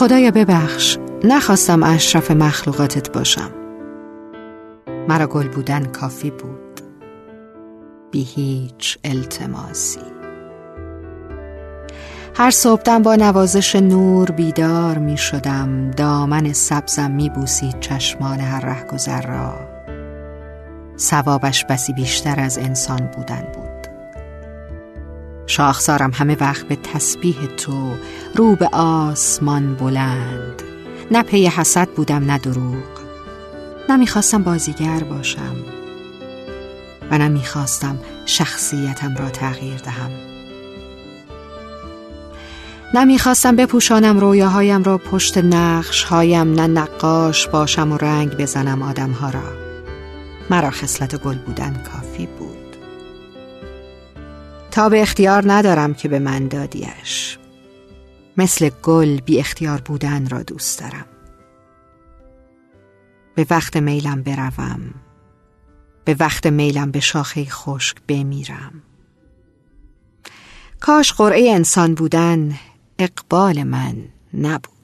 خدایا ببخش. نخواستم اشرف مخلوقاتت باشم. مرا گل بودن کافی بود. بی هیچ التماسی. هر صبحدم با نوازش نور بیدار می شدم. دامن سبزم می بوسید چشمان هر رهگذر را. ثوابش بسی بیشتر از انسان بودن بود. شاخسارم همه وقت به تسبیح تو رو به آسمان بلند. نه پی حسد بودم نه دروغ. نه می‌خواستم بازیگر باشم و نه می‌خواستم شخصیتم را تغییر دهم. نه می‌خواستم بپوشانم رویاهایم را پشت نقش هایم نه نقاش باشم و رنگ بزنم آدمها را. مرا خصلت گل بودن کافی بود. تا به اختیار ندارم که به من دادیش. مثل گل بی اختیار بودن را دوست دارم. به وقت میلم بروم. به وقت میلم به شاخه خشک بمیرم. کاش قرعه انسان بودن اقبال من نبود.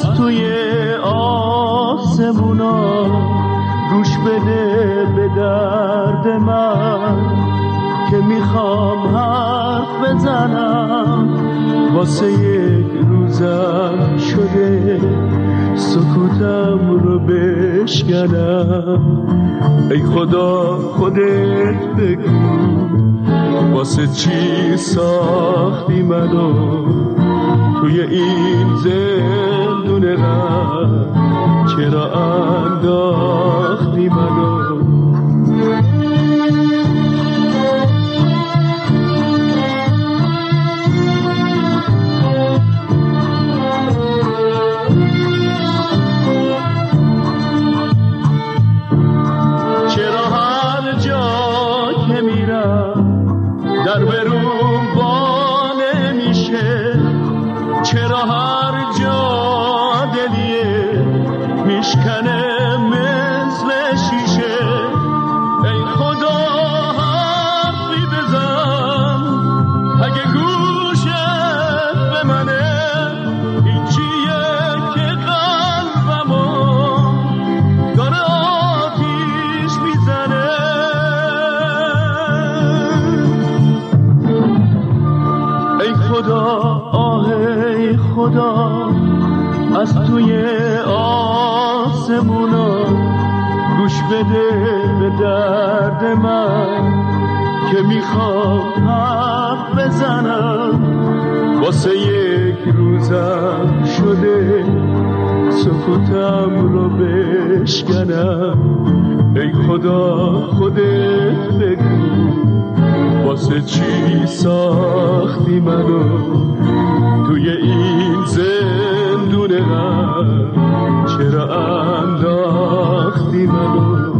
از توی آسمونا. گوش بده به درد من که می‌خوام حرف بزنم. واسه یک روزم شده. سکوتم رو بشکنم. ای خدا خودت بگو واسه چی ساختی منو؟ توی این زندون غم چرا انداختی منو؟ ای خدا از توی آسمونا گوش بده به درد من که می‌خوام حرف بزنم. واسه یک روزم شده سکوتم رو بشکنم. ای خدا خودت بگو واسه چی ساختی منو؟ توی این زندون غم چرا انداختی منو؟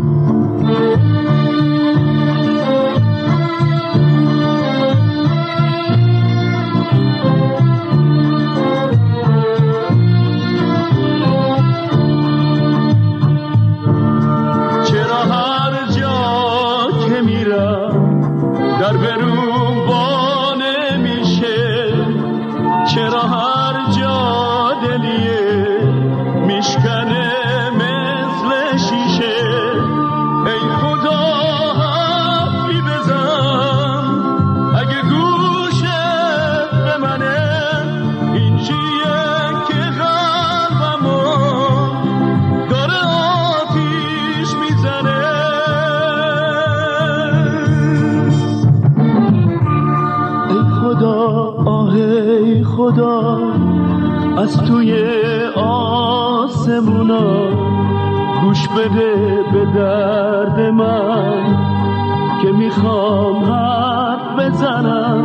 خدا از توی آسمونا گوش بده به درد من که می‌خوام حرف بزنم.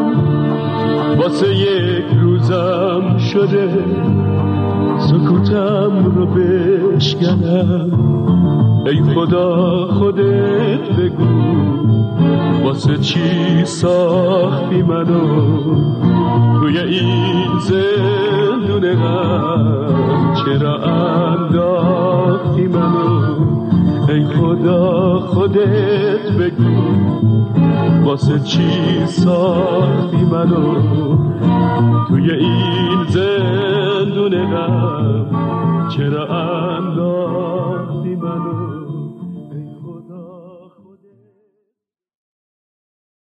واسه یک روزم شده سکوتم رو بشکنم. ای خدا خودت بگو. واسه چی ساختی منو؟ روی این زندون غم چرا انداختی منو؟ ای خدا خودت بگو. واسه چی ساختی منو؟ توی این زندون غم چرا